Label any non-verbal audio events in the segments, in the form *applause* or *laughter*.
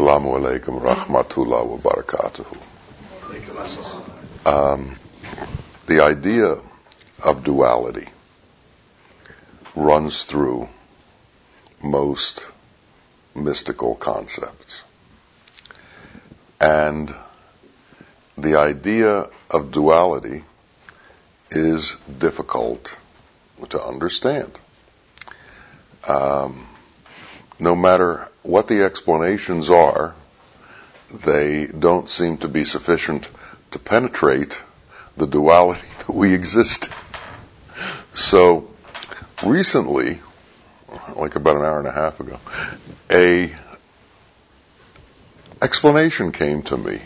Assalamu alaikum rahmatullah wa barakatuhu. Um, the idea of duality runs through most mystical concepts. And the idea of duality is difficult to understand. Um, no matter what the explanations are, they don't seem to be sufficient to penetrate the duality *laughs* that we exist. So recently, like about an hour and a half ago, a explanation came to me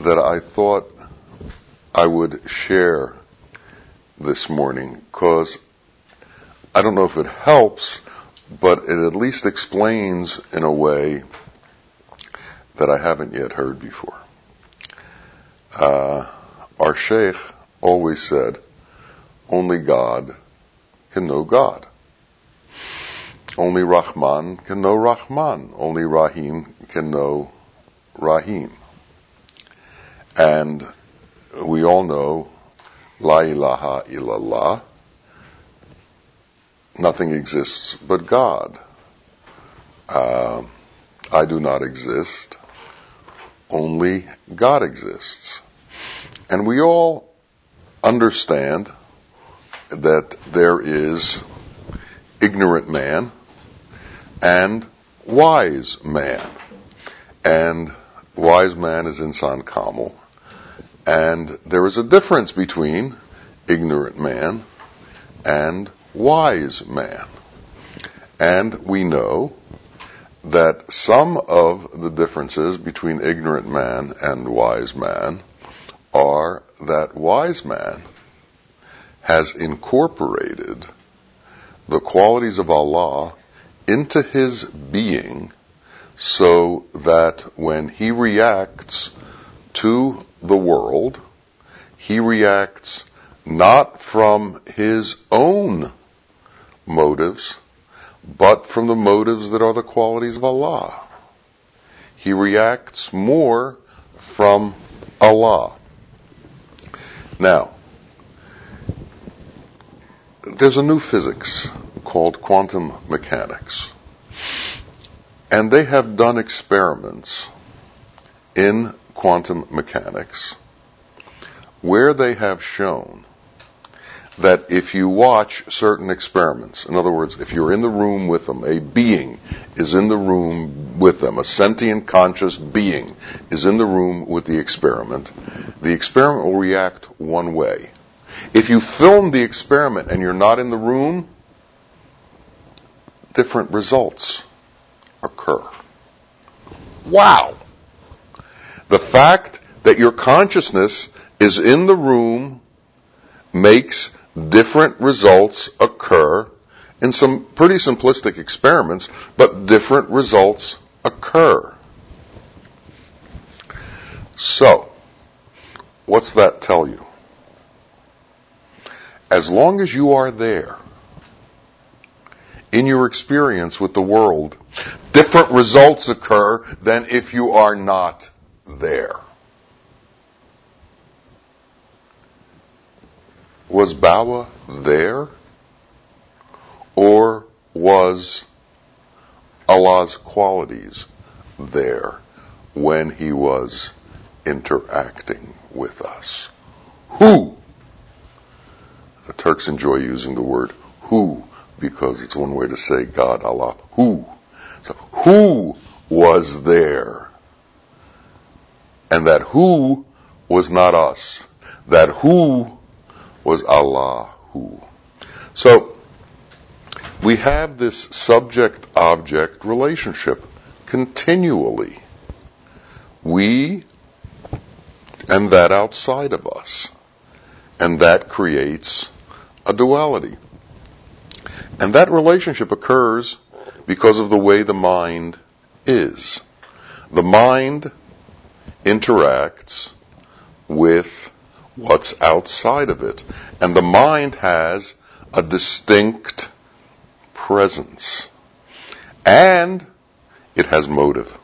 that I thought I would share this morning because I don't know if it helps, but it at least explains in a way that I haven't yet heard before. Uh, our sheikh always said, only God can know God. Only Rahman can know Rahman. Only Rahim can know Rahim. And we all know La ilaha illallah. Nothing exists but God. Uh, I do not exist. Only God exists. And we all understand that there is ignorant man and wise man. And wise man is insan kamil. And there is a difference between ignorant man and wise man. And we know that some of the differences between ignorant man and wise man are that wise man has incorporated the qualities of Allah into his being so that when he reacts to the world, he reacts not from his own motives, but from the motives that are the qualities of Allah. He reacts more from Allah. Now, there's a new physics called quantum mechanics. And they have done experiments in quantum mechanics where they have shown that if you watch certain experiments, in other words, if you're in the room with them, a being is in the room with them, a sentient conscious being is in the room with the experiment, the experiment will react one way. If you film the experiment and you're not in the room, different results occur. Wow! The fact that your consciousness is in the room makes different results occur in some pretty simplistic experiments, but different results occur. So, what's that tell you? As long as you are there, in your experience with the world, different results occur than if you are not there. Was Bawa there? Or was Allah's qualities there when he was interacting with us? Who? The Turks enjoy using the word who because it's one way to say God, Allah. Who? So who was there? And that who was not us. That who was Allah who. So, we have this subject-object relationship continually. We and that outside of us. And that creates a duality. And that relationship occurs because of the way the mind is. The mind interacts with what's outside of it. And the mind has a distinct presence. And it has motive.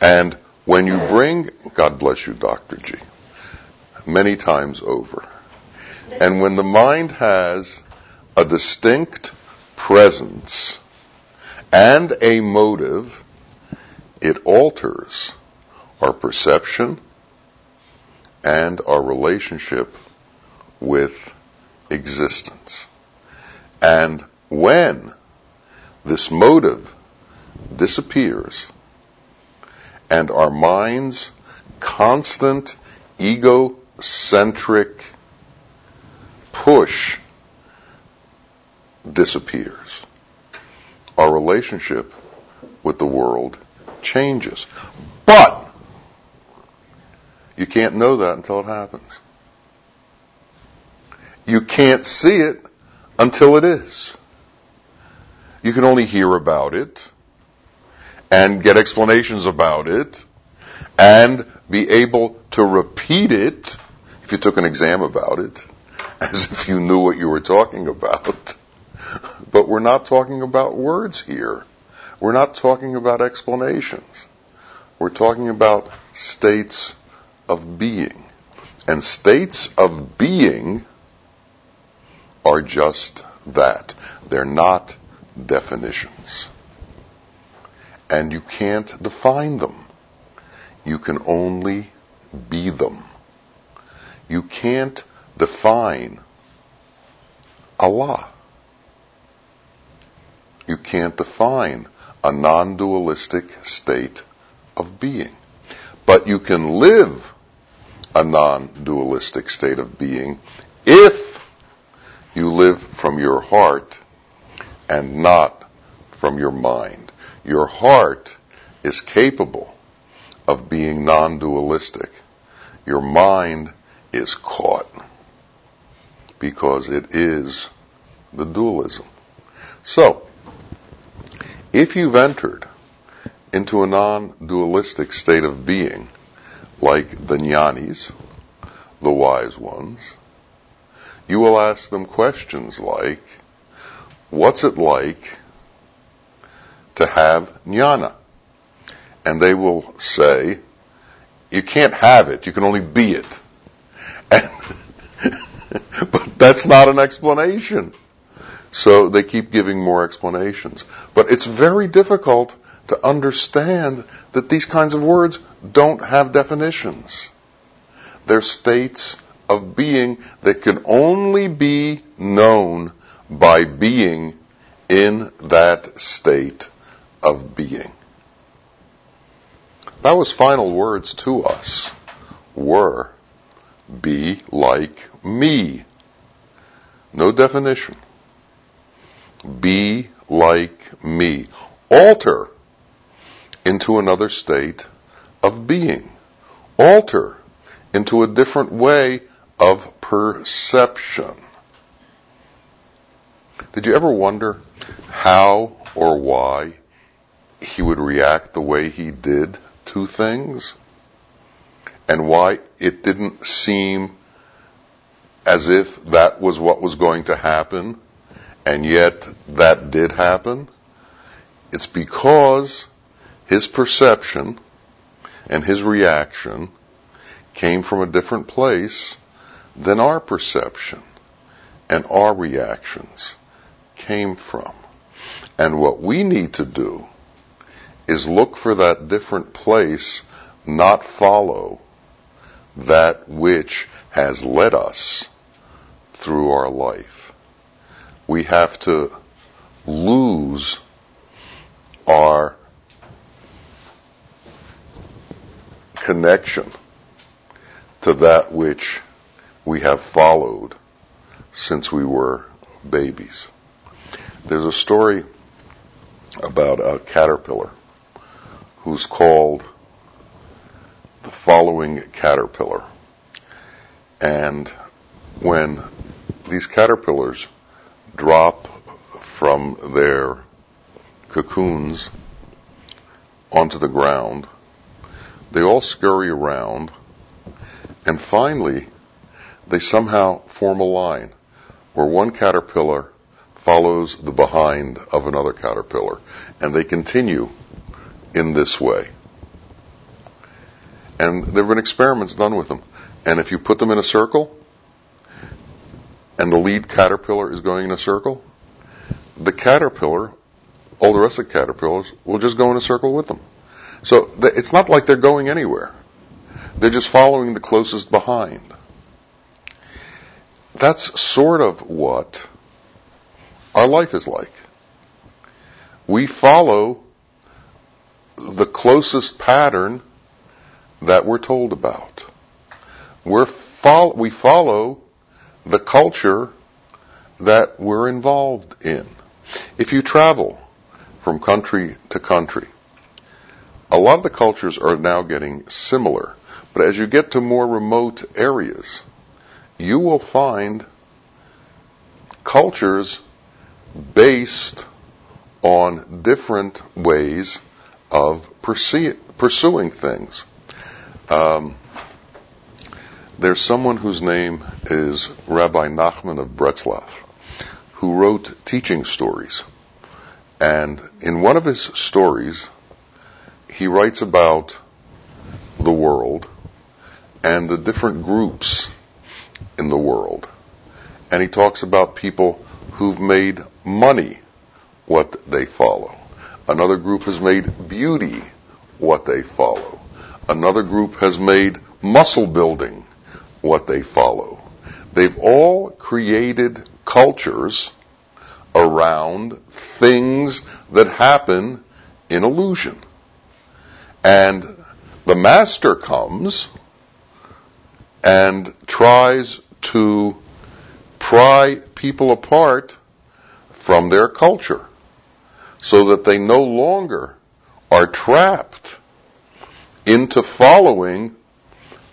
And when you bring, God bless you, Dr. G, many times over, and when the mind has a distinct presence and a motive, it alters our perception and our relationship with existence. And when this motive disappears and our mind's constant egocentric push disappears, our relationship with the world changes. But you can't know that until it happens. You can't see it until it is. You can only hear about it and get explanations about it and be able to repeat it if you took an exam about it *laughs* as if you knew what you were talking about. *laughs* But we're not talking about words here. We're not talking about explanations. We're talking about states of being. And states of being are just that. They're not definitions. And you can't define them. You can only be them. You can't define Allah. You can't define a non-dualistic state of being. But you can live a non-dualistic state of being if you live from your heart and not from your mind. Your heart is capable of being non-dualistic. Your mind is caught because it is the dualism. So, if you've entered into a non-dualistic state of being, like the jnanis, the wise ones, you will ask them questions like, what's it like to have jnana? And they will say, you can't have it, you can only be it. *laughs* And but that's not an explanation. So they keep giving more explanations. But it's very difficult to understand that these kinds of words don't have definitions. They're states of being that can only be known by being in that state of being. That was final words to us were, be like me. No definition. Be like me. Alter into another state of being. Alter into a different way of perception. Did you ever wonder how or why he would react the way he did to things? And why it didn't seem as if that was what was going to happen, and yet that did happen? It's because his perception and his reaction came from a different place than our perception and our reactions came from. And what we need to do is look for that different place, not follow that which has led us through our life. We have to lose our connection to that which we have followed since we were babies. There's a story about a caterpillar who's called the following caterpillar. And when these caterpillars drop from their cocoons onto the ground, they all scurry around and finally they somehow form a line where one caterpillar follows the behind of another caterpillar and they continue in this way. And there have been experiments done with them. And if you put them in a circle, and the lead caterpillar is going in a circle, the caterpillar, all the rest of the caterpillars, will just go in a circle with them. So it's not like they're going anywhere. They're just following the closest behind. That's sort of what our life is like. We follow the closest pattern that we're told about. We're we follow the culture that we're involved in. If you travel from country to country, a lot of the cultures are now getting similar. But as you get to more remote areas, you will find cultures based on different ways of pursuing things. Um, there's someone whose name is Rabbi Nachman of Bratslav, who wrote teaching stories. And in one of his stories, he writes about the world and the different groups in the world. And he talks about people who've made money what they follow. Another group has made beauty what they follow. Another group has made muscle building what they follow. They've all created cultures around things that happen in illusion. And the master comes and tries to pry people apart from their culture so that they no longer are trapped into following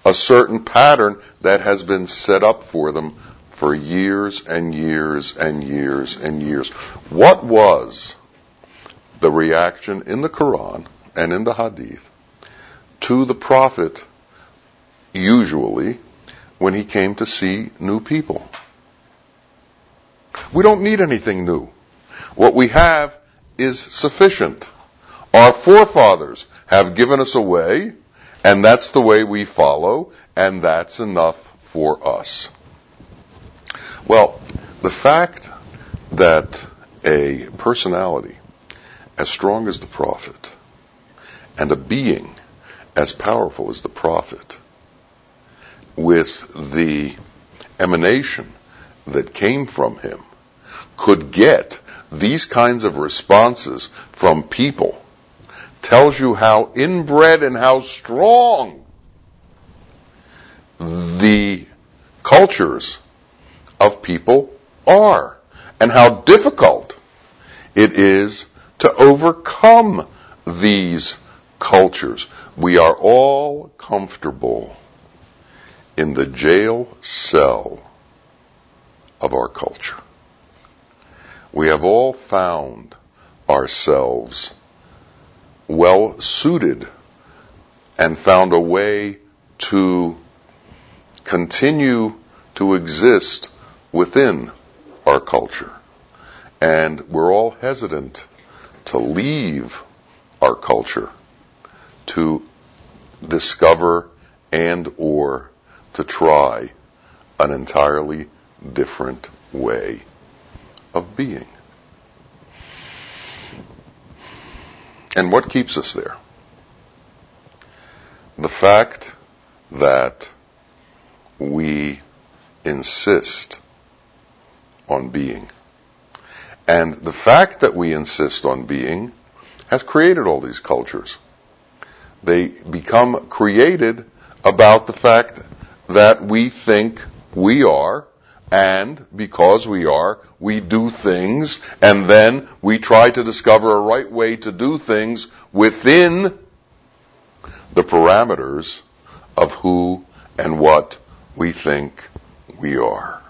a certain pattern that has been set up for them for years and years and years and years. What was the reaction in the Quran and in the Hadith to the Prophet usually when he came to see new people? We don't need anything new. What we have is sufficient. Our forefathers have given us a way, and that's the way we follow, and that's enough for us. Well, the fact that a personality as strong as the prophet and a being as powerful as the prophet with the emanation that came from him could get these kinds of responses from people tells you how inbred and how strong the cultures of people are and how difficult it is to overcome these cultures. We are all comfortable in the jail cell of our culture. We have all found ourselves well suited and found a way to continue to exist within our culture. And we're all hesitant to leave our culture to discover and or to try an entirely different way of being. And what keeps us there? The fact that we insist on being. And the fact that we insist on being has created all these cultures. They become created about the fact that we think we are, and because we are, we do things, and then we try to discover a right way to do things within the parameters of who and what we think we are.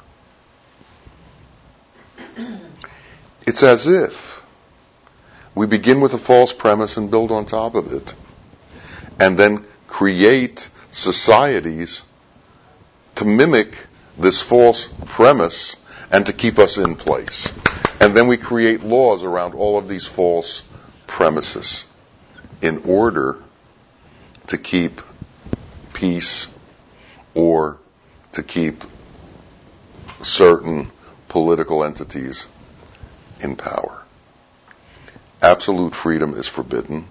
It's as if we begin with a false premise and build on top of it, and then create societies to mimic this false premise and to keep us in place. And then we create laws around all of these false premises in order to keep peace or to keep certain political entities in power. Absolute freedom is forbidden,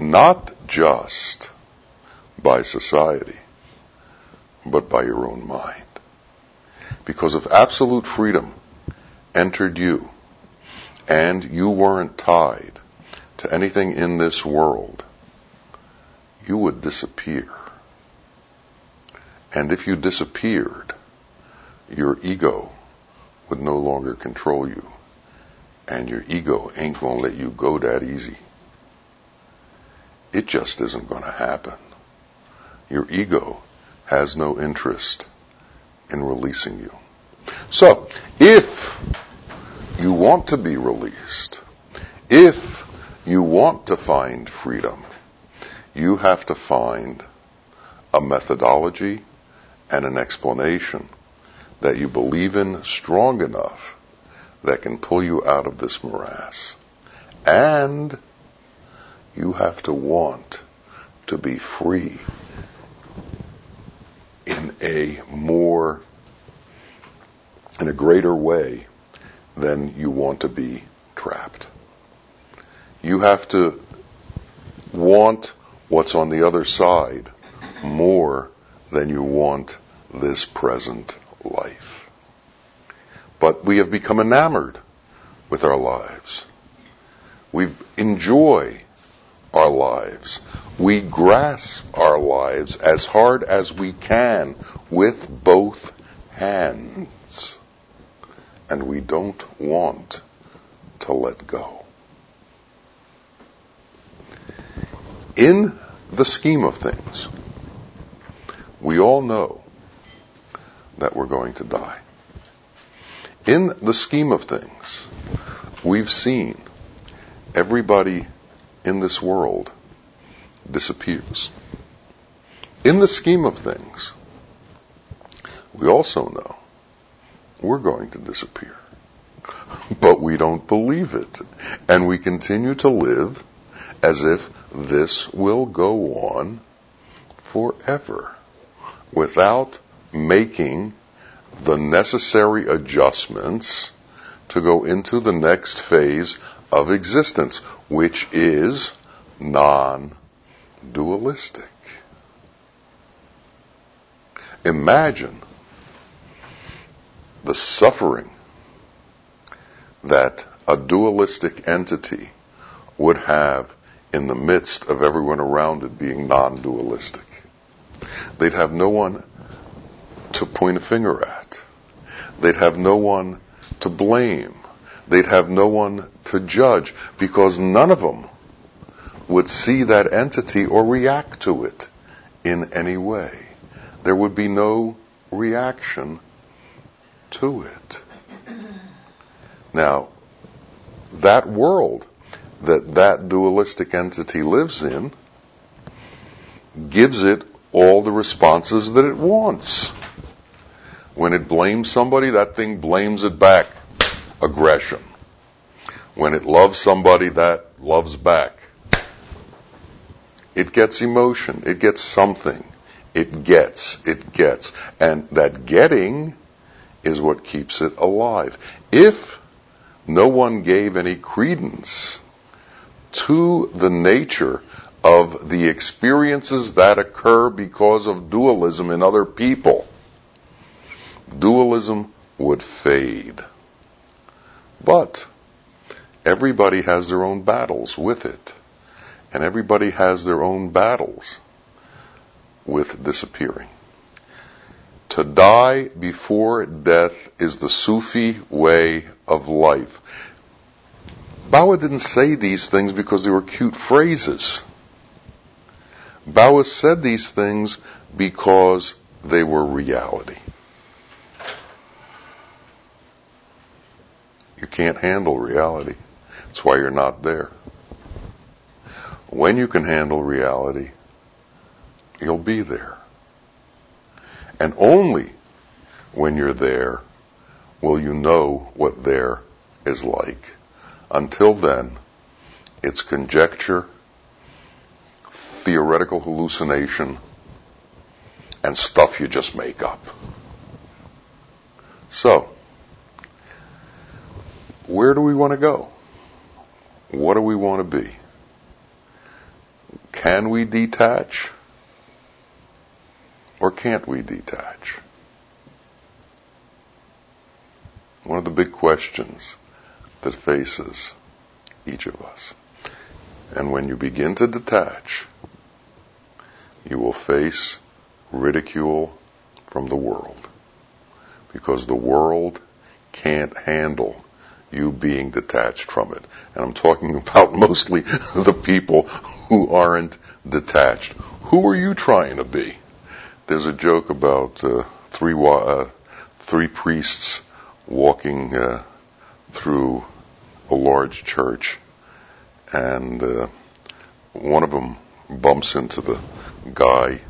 not just by society, but by your own mind. Because if absolute freedom entered you and you weren't tied to anything in this world, you would disappear. And if you disappeared, your ego would no longer control you. And your ego ain't gonna let you go that easy. It just isn't gonna happen. Your ego has no interest in releasing you. So, if you want to be released, if you want to find freedom, you have to find a methodology and an explanation that you believe in strong enough that can pull you out of this morass. And you have to want to be free in a more, in a greater way than you want to be trapped. You have to want what's on the other side more than you want this present life. But we have become enamored with our lives. We enjoy our lives. We grasp our lives as hard as we can with both hands. And we don't want to let go. In the scheme of things, we all know that we're going to die. In the scheme of things, we've seen everybody in this world disappears. In the scheme of things, we also know we're going to disappear. *laughs* But we don't believe it. And we continue to live as if this will go on forever without making the necessary adjustments to go into the next phase of existence, which is non-dualistic. Imagine the suffering that a dualistic entity would have in the midst of everyone around it being non-dualistic. They'd have no one to point a finger at. They'd have no one to blame. They'd have no one to judge because none of them would see that entity or react to it in any way. There would be no reaction to it. Now, that world that that dualistic entity lives in gives it all the responses that it wants. When it blames somebody, that thing blames it back. Aggression. When it loves somebody, that loves back. It gets emotion. It gets something. It gets. It gets. And that getting is what keeps it alive. If no one gave any credence to the nature of the experiences that occur because of dualism in other people, dualism would fade. But everybody has their own battles with it. And everybody has their own battles with disappearing. To die before death is the Sufi way of life. Bawa didn't say these things because they were cute phrases. Bawa said these things because they were reality. Can't handle reality. That's why you're not there. When you can handle reality, you'll be there. And only when you're there will you know what there is like. Until then, it's conjecture, theoretical hallucination and stuff you just make up. So, where do we want to go? What do we want to be? Can we detach? Or can't we detach? One of the big questions that faces each of us. And when you begin to detach, you will face ridicule from the world. Because the world can't handle you being detached from it. And I'm talking *laughs* about mostly the people who aren't detached. Who are you trying to be? There's a joke about uh, three uh, three priests walking uh, through a large church, and uh, one of them bumps into the guy,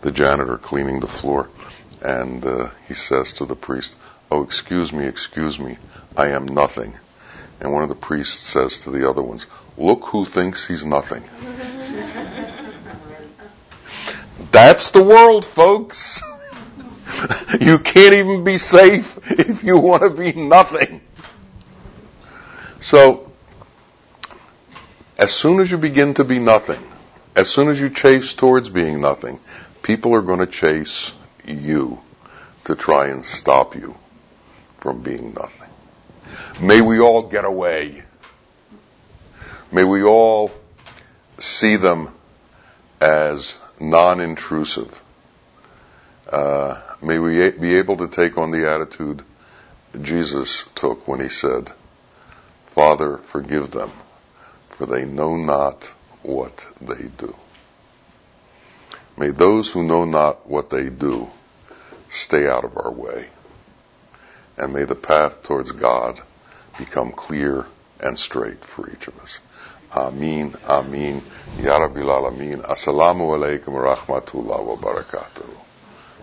the janitor cleaning the floor, and uh, he says to the priest, "Oh, excuse me, excuse me, I am nothing." And one of the priests says to the other ones, "Look who thinks he's nothing." *laughs* That's the world, folks. *laughs* you can't even be safe if you want to be nothing. So, as soon as you begin to be nothing, as soon as you chase towards being nothing, people are going to chase you to try and stop you from being nothing. May we all get away. May we all see them as non-intrusive. Uh, may we be able to take on the attitude Jesus took when he said, Father, forgive them, for they know not what they do. May those who know not what they do stay out of our way. And may the path towards God become clear and straight for each of us. Amin, Amin, Ya Rabbil Alameen. Assalamu alaikum wa rahmatullah wa barakatuh.